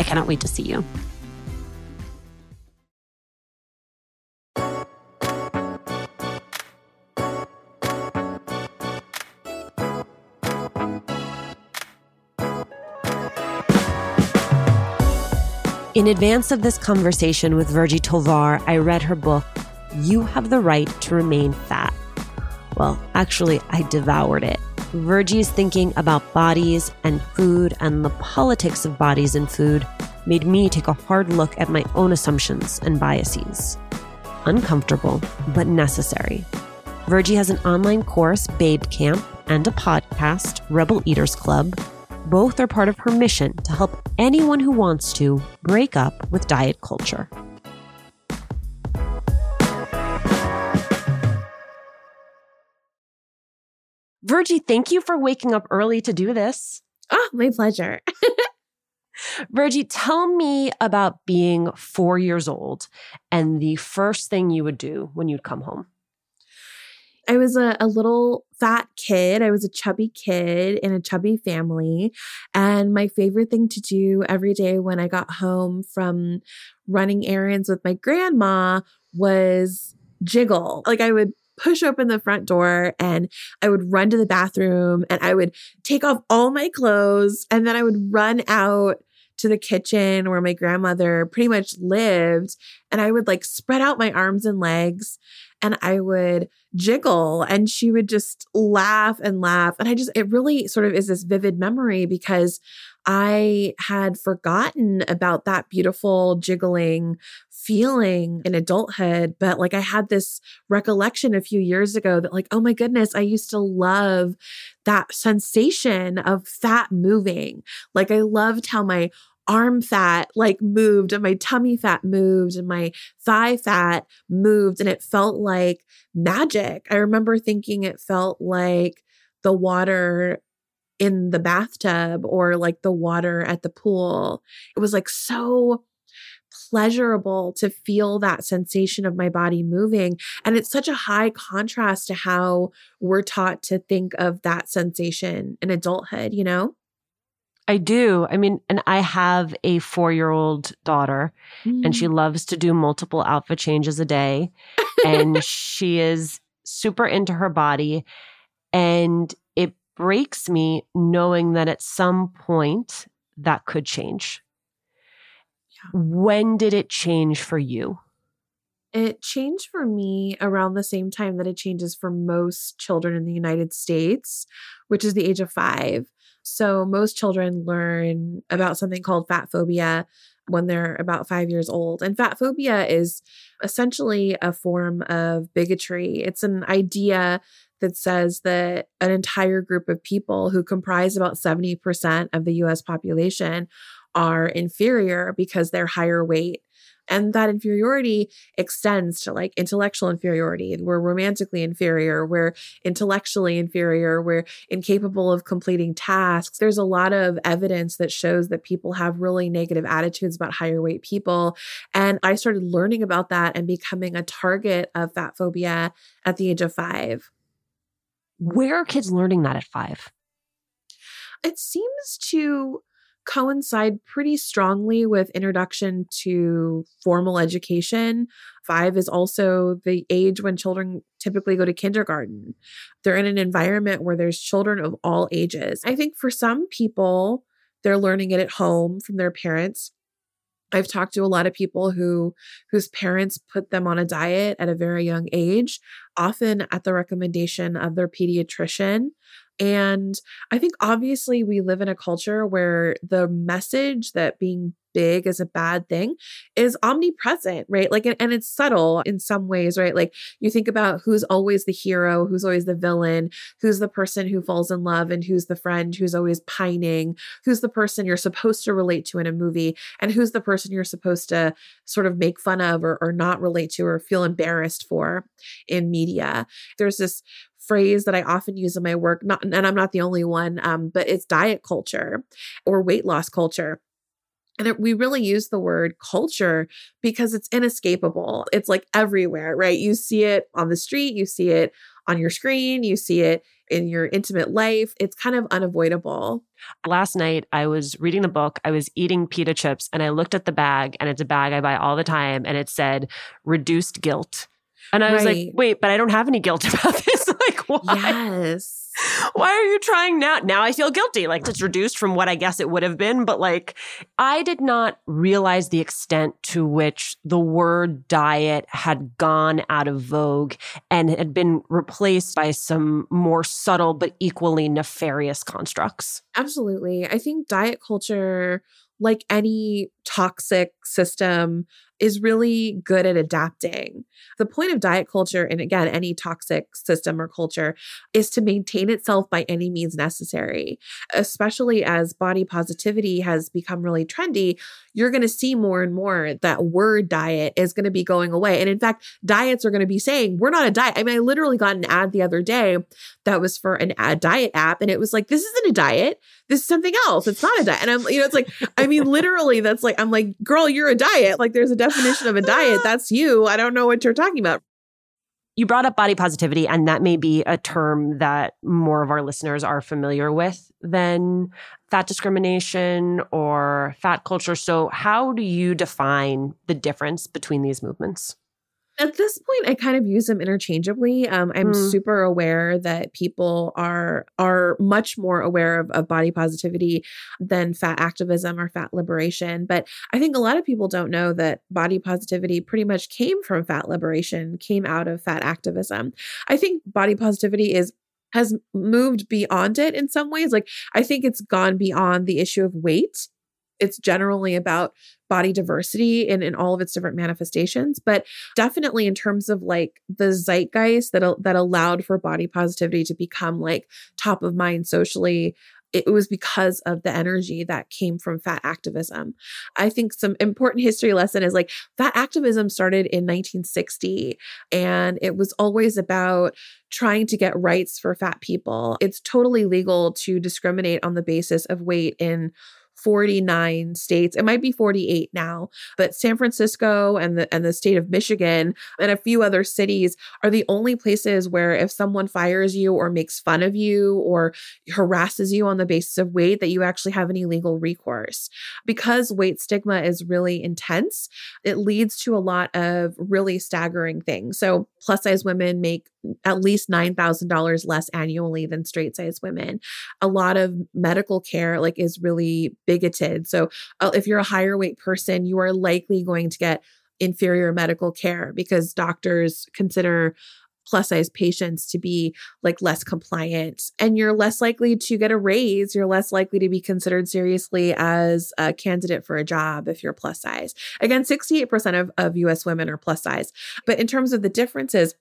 I cannot wait to see you. In advance of this conversation with Virgie Tovar, I read her book, You Have the Right to Remain Fat. Well, actually, I devoured it. Virgie's thinking about bodies and food and the politics of bodies and food made me take a hard look at my own assumptions and biases. Uncomfortable, but necessary. Virgie has an online course, Babe Camp, and a podcast, Rebel Eaters Club. Both are part of her mission to help anyone who wants to break up with diet culture. Virgie, thank you for waking up early to do this. Oh, my pleasure. Virgie, tell me about being four years old and the first thing you would do when you'd come home. I was a, a, little fat kid. I was a chubby kid in a chubby family. And my favorite thing to do every day when I got home from running errands with my grandma was jiggle. Like I would push open the front door and I would run to the bathroom and I would take off all my clothes and then I would run out to the kitchen where my grandmother pretty much lived and I would like spread out my arms and legs and I would jiggle and she would just laugh and laugh. And I just it really sort of is this vivid memory because I had forgotten about that beautiful jiggling feeling in adulthood. But like I had this recollection a few years ago that, like, oh my goodness, I used to love that sensation of fat moving. Like I loved how my arm fat like moved and my tummy fat moved and my thigh fat moved and it felt like magic. I remember thinking it felt like the water in the bathtub or like the water at the pool. It was like so pleasurable to feel that sensation of my body moving. And it's such a high contrast to how we're taught to think of that sensation in adulthood, you know? I do. I mean, and I have a four year old daughter, mm. and she mm. loves to do multiple outfit changes a day. and she is super into her body. And breaks me knowing that at some point that could change. When did it change for you? It changed for me around the same time that it changes for most children in the United States, which is the age of five. So, most children learn about something called fat phobia when they're about five years old. And fat phobia is essentially a form of bigotry. It's an idea that says that an entire group of people who comprise about 70% of the US population are inferior because they're higher weight And that inferiority extends to like intellectual inferiority. We're romantically inferior, we're intellectually inferior, we're incapable of completing tasks. There's a lot of evidence that shows that people have really negative attitudes about higher weight people. And I started learning about that and becoming a target of fat phobia at the age of five. Where are kids learning that at five? It seems to coincide pretty strongly with introduction to formal education. Five is also the age when children typically go to kindergarten. They're in an environment where there's children of all ages. I think for some people, they're learning it at home from their parents. I've talked to a lot of people who whose parents put them on a diet at a very young age, often at the recommendation of their pediatrician. And I think obviously we live in a culture where the message that being big is a bad thing is omnipresent, right? Like, and it's subtle in some ways, right? Like, you think about who's always the hero, who's always the villain, who's the person who falls in love, and who's the friend who's always pining, who's the person you're supposed to relate to in a movie, and who's the person you're supposed to sort of make fun of or, or not relate to or feel embarrassed for in media. There's this phrase that I often use in my work, not, and I'm not the only one, um, but it's diet culture or weight loss culture. And it, we really use the word culture because it's inescapable. It's like everywhere, right? You see it on the street, you see it on your screen, you see it in your intimate life. It's kind of unavoidable. Last night, I was reading the book, I was eating pita chips, and I looked at the bag, and it's a bag I buy all the time, and it said reduced guilt. And I was like, wait, but I don't have any guilt about this. like, why? Yes. Why are you trying now? Now I feel guilty. Like it's reduced from what I guess it would have been. But like, I did not realize the extent to which the word diet had gone out of vogue and had been replaced by some more subtle but equally nefarious constructs. Absolutely. I think diet culture like any toxic system, is really good at adapting. The point of diet culture, and again, any toxic system or culture, is to maintain itself by any means necessary. Especially as body positivity has become really trendy, you're going to see more and more that word diet is going to be going away. And in fact, diets are going to be saying, we're not a diet. I mean, I literally got an ad the other day that was for an ad diet app, and it was like, this isn't a diet. This is something else. It's not a diet. And I'm, you know, it's like, I mean, literally, that's like, I'm like, girl, you're a diet. Like, there's a definition of a diet. That's you. I don't know what you're talking about. You brought up body positivity, and that may be a term that more of our listeners are familiar with than fat discrimination or fat culture. So, how do you define the difference between these movements? At this point, I kind of use them interchangeably. Um, I'm mm. super aware that people are are much more aware of, of body positivity than fat activism or fat liberation. But I think a lot of people don't know that body positivity pretty much came from fat liberation, came out of fat activism. I think body positivity is has moved beyond it in some ways. Like I think it's gone beyond the issue of weight it's generally about body diversity in, in all of its different manifestations but definitely in terms of like the zeitgeist that that allowed for body positivity to become like top of mind socially it was because of the energy that came from fat activism. I think some important history lesson is like fat activism started in 1960 and it was always about trying to get rights for fat people. It's totally legal to discriminate on the basis of weight in 49 states. It might be 48 now, but San Francisco and the and the state of Michigan and a few other cities are the only places where if someone fires you or makes fun of you or harasses you on the basis of weight that you actually have any legal recourse. Because weight stigma is really intense, it leads to a lot of really staggering things. So plus size women make at least $9,000 less annually than straight size women. A lot of medical care like is really bigoted. So uh, if you're a higher weight person, you are likely going to get inferior medical care because doctors consider plus size patients to be like less compliant and you're less likely to get a raise you're less likely to be considered seriously as a candidate for a job if you're plus size again 68% of, of us women are plus size but in terms of the differences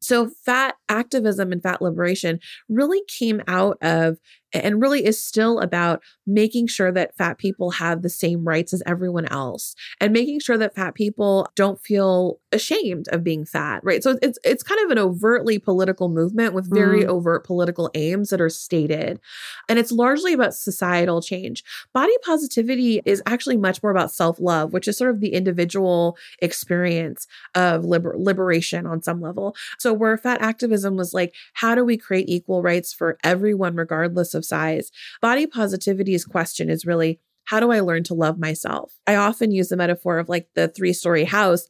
so, fat activism and fat liberation really came out of and really is still about making sure that fat people have the same rights as everyone else and making sure that fat people don't feel ashamed of being fat, right? So it's it's kind of an overtly political movement with very mm. overt political aims that are stated. And it's largely about societal change. Body positivity is actually much more about self-love, which is sort of the individual experience of liber- liberation on some level. So where fat activism was like, how do we create equal rights for everyone regardless of size? Body positivity's question is really how do I learn to love myself? I often use the metaphor of like the three story house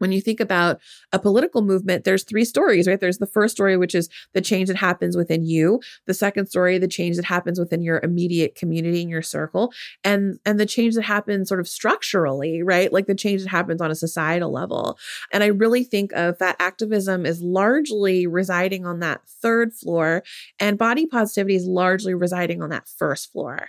when you think about a political movement, there's three stories, right? There's the first story, which is the change that happens within you. The second story, the change that happens within your immediate community and your circle. And, and the change that happens sort of structurally, right? Like the change that happens on a societal level. And I really think of that activism is largely residing on that third floor and body positivity is largely residing on that first floor.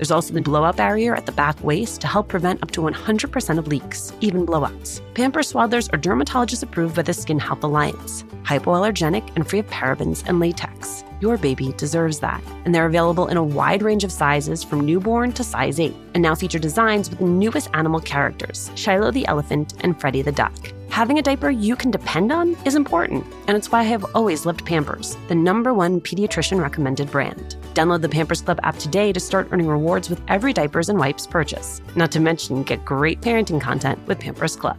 There's also the blowout barrier at the back waist to help prevent up to 100% of leaks, even blowouts. Pampers Swaddlers are dermatologist approved by the Skin Health Alliance, hypoallergenic and free of parabens and latex. Your baby deserves that. And they're available in a wide range of sizes from newborn to size 8, and now feature designs with the newest animal characters Shiloh the elephant and Freddie the duck. Having a diaper you can depend on is important, and it's why I have always loved Pampers, the number one pediatrician recommended brand. Download the Pampers Club app today to start earning rewards with every diapers and wipes purchase. Not to mention, get great parenting content with Pampers Club.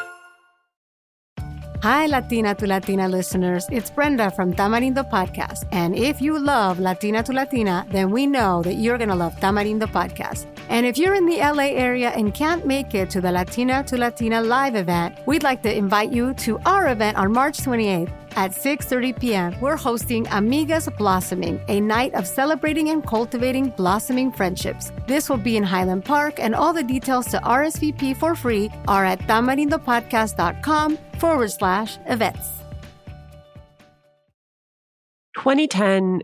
Hi, Latina to Latina listeners. It's Brenda from Tamarindo Podcast. And if you love Latina to Latina, then we know that you're going to love Tamarindo Podcast. And if you're in the LA area and can't make it to the Latina to Latina live event, we'd like to invite you to our event on March 28th at 6:30 p.m. We're hosting Amigas Blossoming, a night of celebrating and cultivating blossoming friendships. This will be in Highland Park, and all the details to RSVP for free are at tamarindopodcast.com forward slash events. 2010,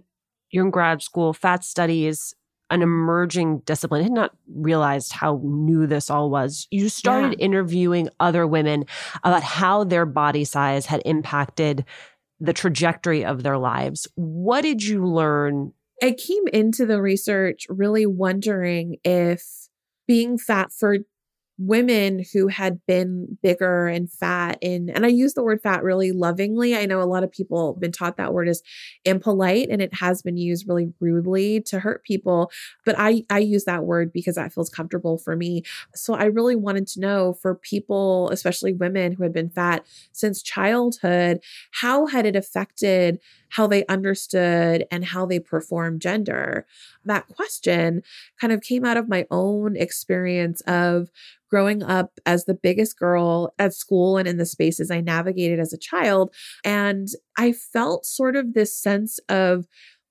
you're in grad school, fat studies, an emerging discipline. I had not realized how new this all was. You started yeah. interviewing other women about how their body size had impacted the trajectory of their lives. What did you learn? I came into the research really wondering if being fat for women who had been bigger and fat in and I use the word fat really lovingly. I know a lot of people have been taught that word is impolite and it has been used really rudely to hurt people, but I I use that word because that feels comfortable for me. So I really wanted to know for people, especially women who had been fat since childhood, how had it affected how they understood and how they performed gender? That question kind of came out of my own experience of growing up as the biggest girl at school and in the spaces I navigated as a child. And I felt sort of this sense of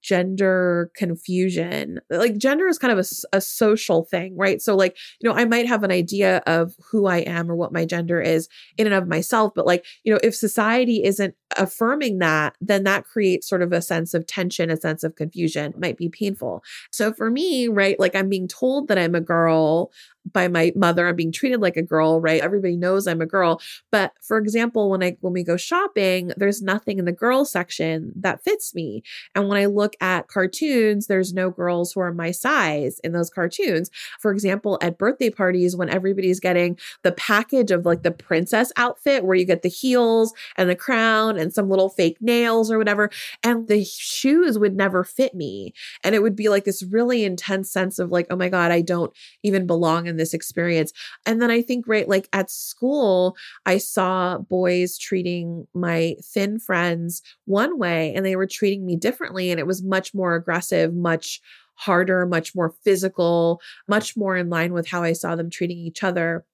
gender confusion. Like gender is kind of a, a, social thing, right? So like, you know, I might have an idea of who I am or what my gender is in and of myself, but like, you know, if society isn't affirming that, then that creates sort of a sense of tension, a sense of confusion, it might be painful. So for me, right, like I'm being told that I'm a girl by my mother. I'm being treated like a girl, right? Everybody knows I'm a girl. But for example, when I when we go shopping, there's nothing in the girl section that fits me. And when I look at cartoons, there's no girls who are my size in those cartoons. For example, at birthday parties when everybody's getting the package of like the princess outfit where you get the heels and the crown and some little fake nails or whatever. And the shoes would never fit me. And it would be like this really intense sense of like, oh my God, I don't even belong in this experience. And then I think, right, like at school, I saw boys treating my thin friends one way and they were treating me differently. And it was much more aggressive, much harder, much more physical, much more in line with how I saw them treating each other.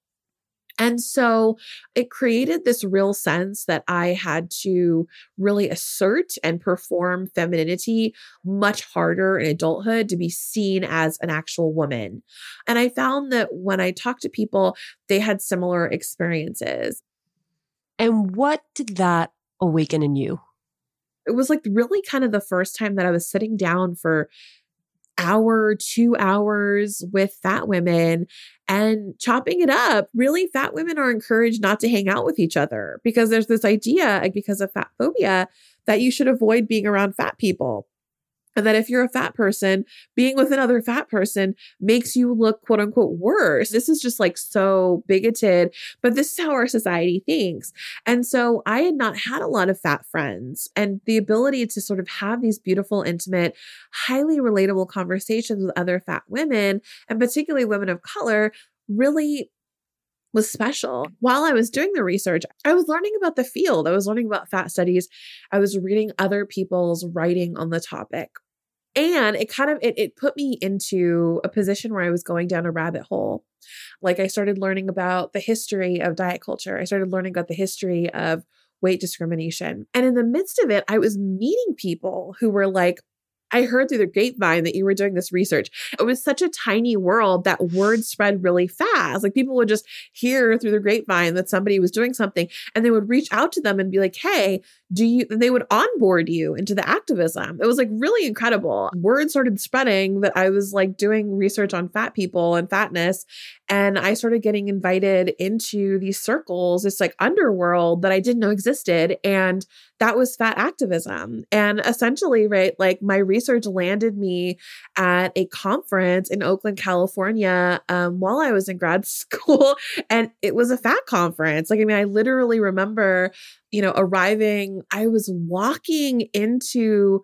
And so it created this real sense that I had to really assert and perform femininity much harder in adulthood to be seen as an actual woman. And I found that when I talked to people, they had similar experiences. And what did that awaken in you? It was like really kind of the first time that I was sitting down for hour, two hours with fat women and chopping it up. Really, fat women are encouraged not to hang out with each other because there's this idea, because of fat phobia, that you should avoid being around fat people. And that if you're a fat person, being with another fat person makes you look quote unquote worse. This is just like so bigoted, but this is how our society thinks. And so I had not had a lot of fat friends and the ability to sort of have these beautiful, intimate, highly relatable conversations with other fat women and particularly women of color really was special. While I was doing the research, I was learning about the field. I was learning about fat studies. I was reading other people's writing on the topic. And it kind of it, it put me into a position where I was going down a rabbit hole. Like I started learning about the history of diet culture. I started learning about the history of weight discrimination. And in the midst of it, I was meeting people who were like, I heard through the grapevine that you were doing this research. It was such a tiny world that word spread really fast. Like people would just hear through the grapevine that somebody was doing something and they would reach out to them and be like, hey, do you, and they would onboard you into the activism. It was like really incredible. Word started spreading that I was like doing research on fat people and fatness. And I started getting invited into these circles, this like underworld that I didn't know existed. And that was fat activism. And essentially, right, like my research landed me at a conference in Oakland, California, um, while I was in grad school. And it was a fat conference. Like, I mean, I literally remember, you know, arriving, I was walking into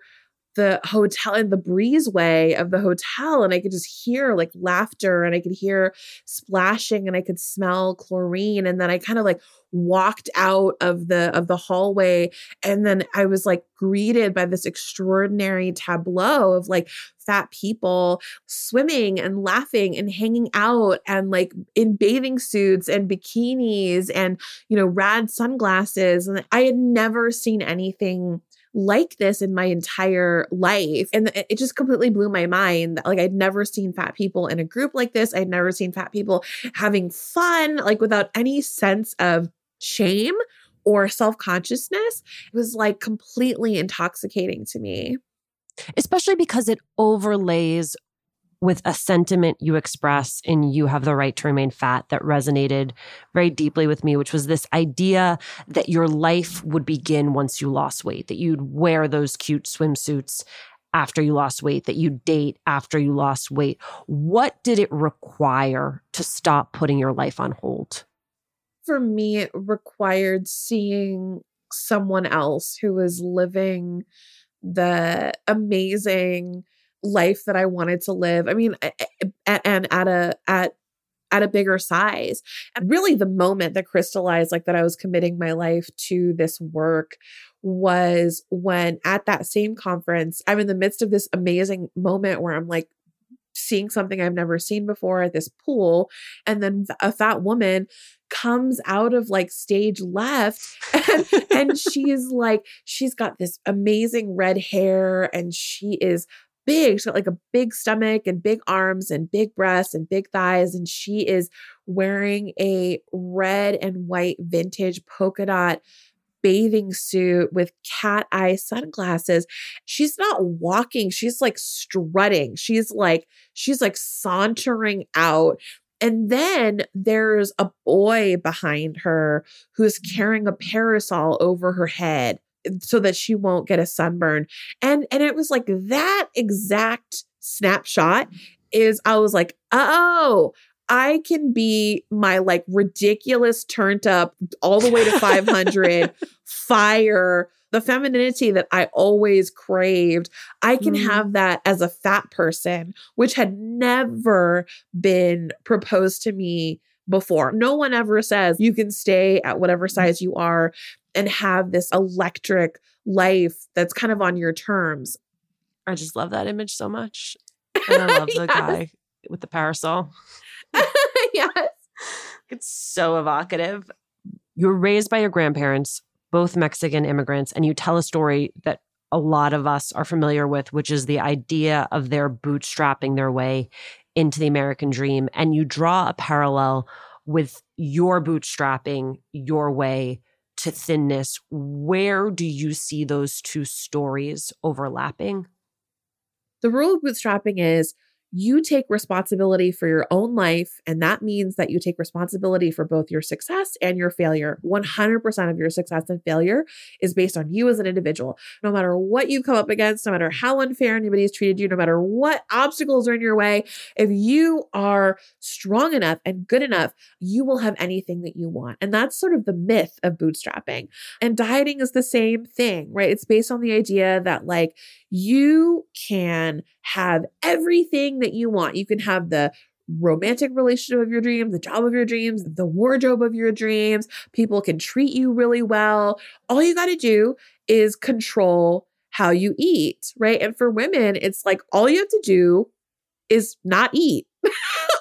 the hotel in the breezeway of the hotel and I could just hear like laughter and I could hear splashing and I could smell chlorine and then I kind of like walked out of the of the hallway and then I was like greeted by this extraordinary tableau of like fat people swimming and laughing and hanging out and like in bathing suits and bikinis and you know rad sunglasses and I had never seen anything like this in my entire life. And it just completely blew my mind. Like I'd never seen fat people in a group like this. I'd never seen fat people having fun, like without any sense of shame or self consciousness. It was like completely intoxicating to me. Especially because it overlays with a sentiment you express in You Have the Right to Remain Fat that resonated very deeply with me, which was this idea that your life would begin once you lost weight, that you'd wear those cute swimsuits after you lost weight, that you date after you lost weight. What did it require to stop putting your life on hold? For me, it required seeing someone else who was living the amazing life that I wanted to live. I mean, and at a at at a bigger size. And really the moment that crystallized like that I was committing my life to this work was when at that same conference, I'm in the midst of this amazing moment where I'm like seeing something I've never seen before at this pool. And then a fat woman comes out of like stage left and, and she's like, she's got this amazing red hair and she is big. She's got like a big stomach and big arms and big breasts and big thighs. And she is wearing a red and white vintage polka dot bathing suit with cat eye sunglasses. She's not walking, she's like strutting. She's like, she's like sauntering out. And then there's a boy behind her who's carrying a parasol over her head so that she won't get a sunburn. And and it was like that exact snapshot is I was like, "Oh, I can be my like ridiculous turned up all the way to 500 fire the femininity that I always craved. I can mm. have that as a fat person, which had never been proposed to me before. No one ever says you can stay at whatever mm. size you are and have this electric life that's kind of on your terms. I just love that image so much. And I love the yes. guy with the parasol. yes. It's so evocative. You were raised by your grandparents, both Mexican immigrants, and you tell a story that a lot of us are familiar with, which is the idea of their bootstrapping their way into the American dream. And you draw a parallel with your bootstrapping your way to thinness. Where do you see those two stories overlapping? The rule of bootstrapping is you take responsibility for your own life. And that means that you take responsibility for both your success and your failure. 100% of your success and failure is based on you as an individual. No matter what you come up against, no matter how unfair anybody's treated you, no matter what obstacles are in your way, if you are strong enough and good enough, you will have anything that you want. And that's sort of the myth of bootstrapping. And dieting is the same thing, right? It's based on the idea that, like, you can have everything that you want. You can have the romantic relationship of your dreams, the job of your dreams, the wardrobe of your dreams. People can treat you really well. All you got to do is control how you eat, right? And for women, it's like all you have to do is not eat.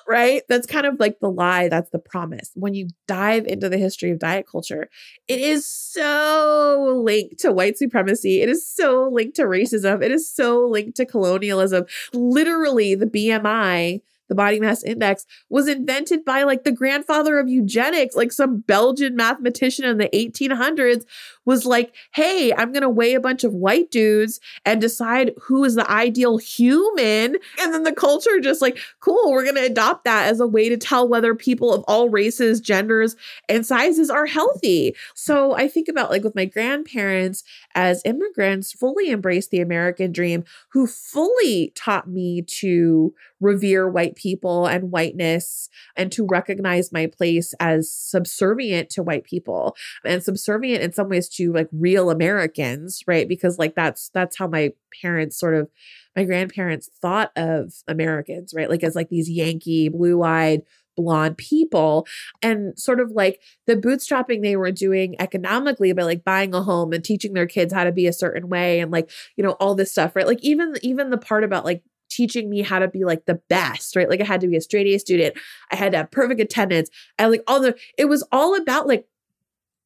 right? That's kind of like the lie. That's the promise. When you dive into the history of diet culture, it is so linked to white supremacy. It is so linked to racism. It is so linked to colonialism. Literally, the BMI the body mass index was invented by like the grandfather of eugenics. Like some belgian mathematician in the 1800s was like hey i'm going to weigh a bunch of white dudes and decide who is the ideal human. And then the culture just like cool we're going to adopt that as a way to tell whether people of all races genders and sizes are healthy. So i think about like with my grandparents as immigrants fully embraced the american dream who fully taught me to revere white people and whiteness and to recognize my place as subservient to white people and subservient in some ways to like real Americans, right? Because like that's that's how my parents sort of my grandparents thought of Americans, right? Like as like these Yankee blue-eyed blonde people and sort of like the bootstrapping they were doing economically by like buying a home and teaching their kids how to be a certain way and like you know all this stuff right like even even the part about like teaching me how to be like the best, right? Like I had to be a straight A student. I had to have perfect attendance. I like all the, it was all about like,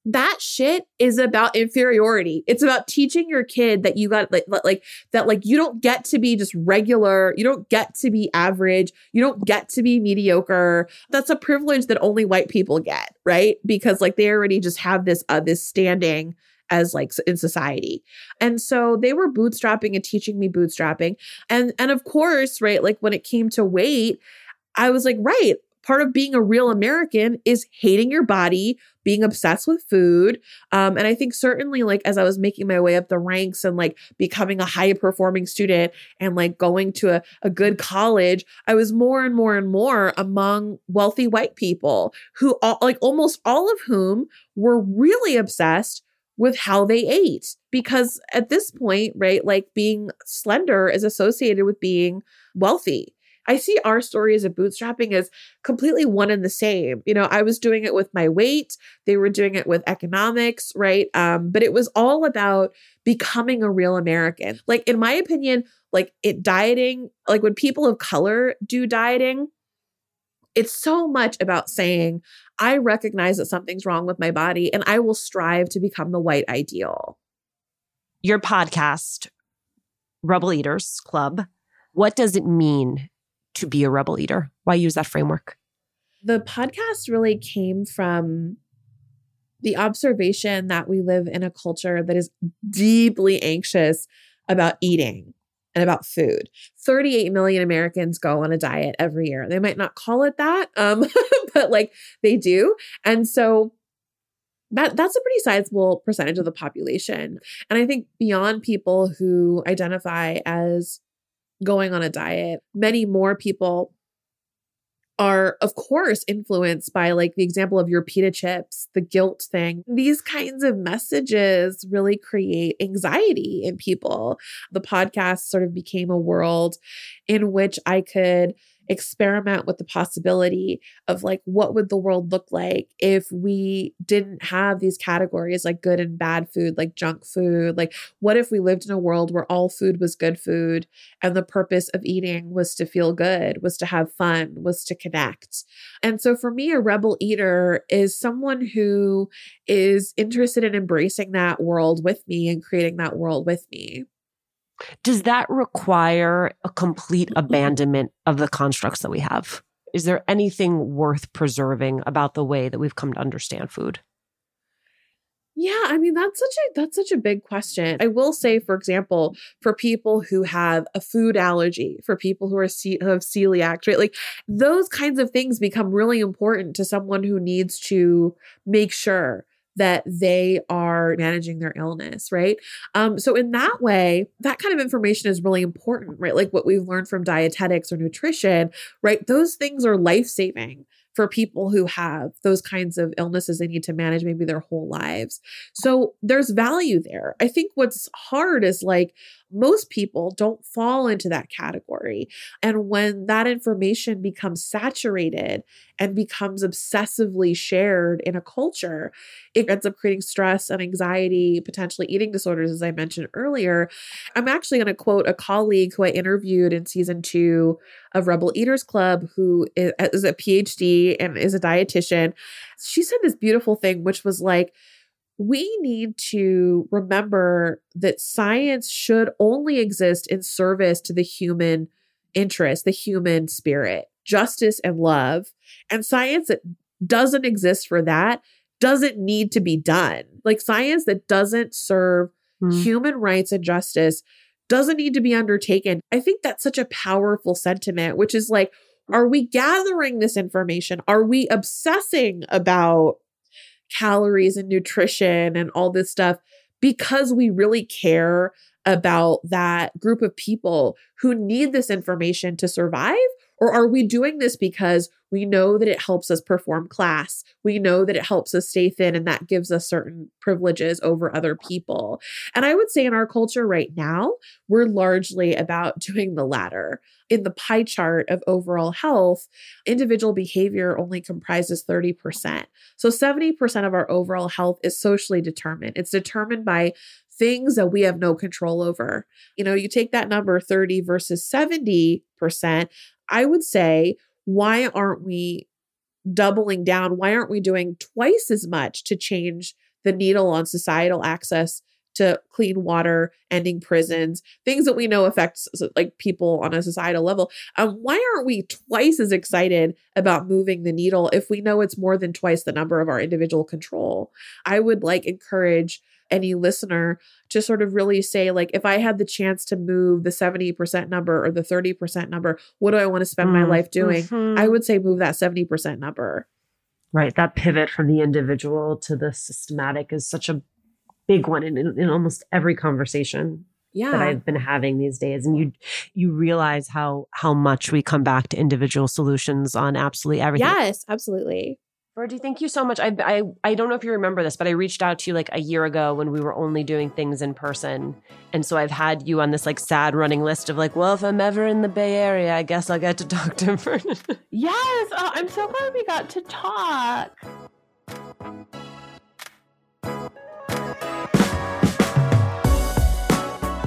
that shit is about inferiority. It's about teaching your kid that you got like like that like you don't get to be just regular, you don't get to be average, you don't get to be mediocre. That's a privilege that only white people get, right? Because like they already just have this uh this standing as like in society. And so they were bootstrapping and teaching me bootstrapping. And and of course, right, like when it came to weight, I was like, right, part of being a real American is hating your body, being obsessed with food. Um, and I think certainly, like, as I was making my way up the ranks and like becoming a high performing student and like going to a, a good college, I was more and more and more among wealthy white people who, all, like, almost all of whom were really obsessed with how they ate. Because at this point, right, like being slender is associated with being wealthy. I see our stories of bootstrapping as completely one and the same. You know, I was doing it with my weight, they were doing it with economics, right? Um, but it was all about becoming a real American. Like, in my opinion, like it dieting, like when people of color do dieting, it's so much about saying, I recognize that something's wrong with my body and I will strive to become the white ideal. Your podcast, Rebel Eaters Club, what does it mean to be a rebel eater? Why use that framework? The podcast really came from the observation that we live in a culture that is deeply anxious about eating and about food. 38 million Americans go on a diet every year. They might not call it that, um, but like they do. And so that that's a pretty sizable percentage of the population. And I think beyond people who identify as going on a diet, many more people are, of course, influenced by like the example of your pita chips, the guilt thing. These kinds of messages really create anxiety in people. The podcast sort of became a world in which I could experiment with the possibility of like what would the world look like if we didn't have these categories like good and bad food like junk food? Like what if we lived in a world where all food was good food and the purpose of eating was to feel good was to have fun was to connect? And so for me a rebel eater is someone who is interested in embracing that world with me and creating that world with me does that require a complete mm-hmm. abandonment of the constructs that we have? Is there anything worth preserving about the way that we've come to understand food? Yeah, I mean that's such a that's such a big question. I will say for example, for people who have a food allergy, for people who are ce- who have celiac, right? Like those kinds of things become really important to someone who needs to make sure that they are managing their illness, right? Um, so in that way, that kind of information is really important, right? Like what we've learned from dietetics or nutrition, right? Those things are life saving for people who have those kinds of illnesses they need to manage maybe their whole lives. So there's value there. I think what's hard is like most people don't fall into that category. And when that information becomes saturated and becomes obsessively shared in a culture, it ends up creating stress and anxiety, potentially eating disorders, as I mentioned earlier. I'm actually going to quote a colleague who I interviewed in season two of Rebel Eaters Club, who is a PhD and is a dietitian. She said this beautiful thing, which was like, we need to remember that science should only exist in service to the human interest, the human spirit, justice and love. And science that doesn't exist for that doesn't need to be done. Like science that doesn't serve mm. human rights and justice doesn't need to be undertaken. I think that's such a powerful sentiment, which is like, are we gathering this information? Are we obsessing about calories and nutrition and all this stuff because we really care about that group of people who need this information to survive? Or are we doing this because we know that it helps us perform class? We know that it helps us stay thin and that gives us certain privileges over other people. And I would say in our culture right now, we're largely about doing the latter. In the pie chart of overall health, individual behavior only comprises 30%. So 70% of our overall health is socially determined. It's determined by things that we have no control over. You know, you take that number 30 versus 70%, I would say, why aren't we doubling down? Why aren't we doing twice as much to change the needle on societal access to clean water, ending prisons, things that we know affects like people on a societal level. Um, why aren't we twice as excited about moving the needle if we know it's more than twice the number of our individual control? I would like encourage any listener to sort of really say like if i had the chance to move the 70% number or the 30% number what do i want to spend mm-hmm. my life doing mm-hmm. i would say move that 70% number right that pivot from the individual to the systematic is such a big one in, in, in almost every conversation yeah. that I've been having these days. And you you realize how how much we come back to individual solutions on absolutely everything. Yes, absolutely. Virgie, thank you so much. I, I I don't know if you remember this, but I reached out to you like a year ago when we were only doing things in person, and so I've had you on this like sad running list of like, well, if I'm ever in the Bay Area, I guess I'll get to talk to him. yes, oh, I'm so glad we got to talk.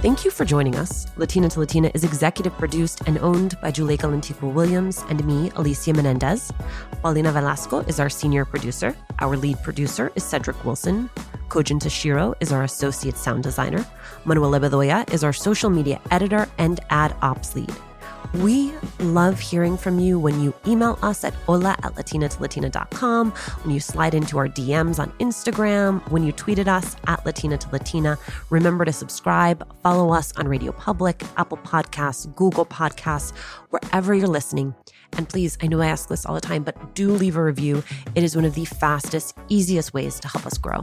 Thank you for joining us. Latina to Latina is executive produced and owned by Juleyka Lantigua Williams and me, Alicia Menendez. Paulina Velasco is our senior producer. Our lead producer is Cedric Wilson. Kojin Tashiro is our associate sound designer. Manuel Bedoya is our social media editor and ad ops lead. We love hearing from you when you email us at hola at latinatolatina.com, when you slide into our DMs on Instagram, when you tweet at us at Latina to Latina. Remember to subscribe, follow us on Radio Public, Apple Podcasts, Google Podcasts, wherever you're listening. And please, I know I ask this all the time, but do leave a review. It is one of the fastest, easiest ways to help us grow.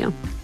you.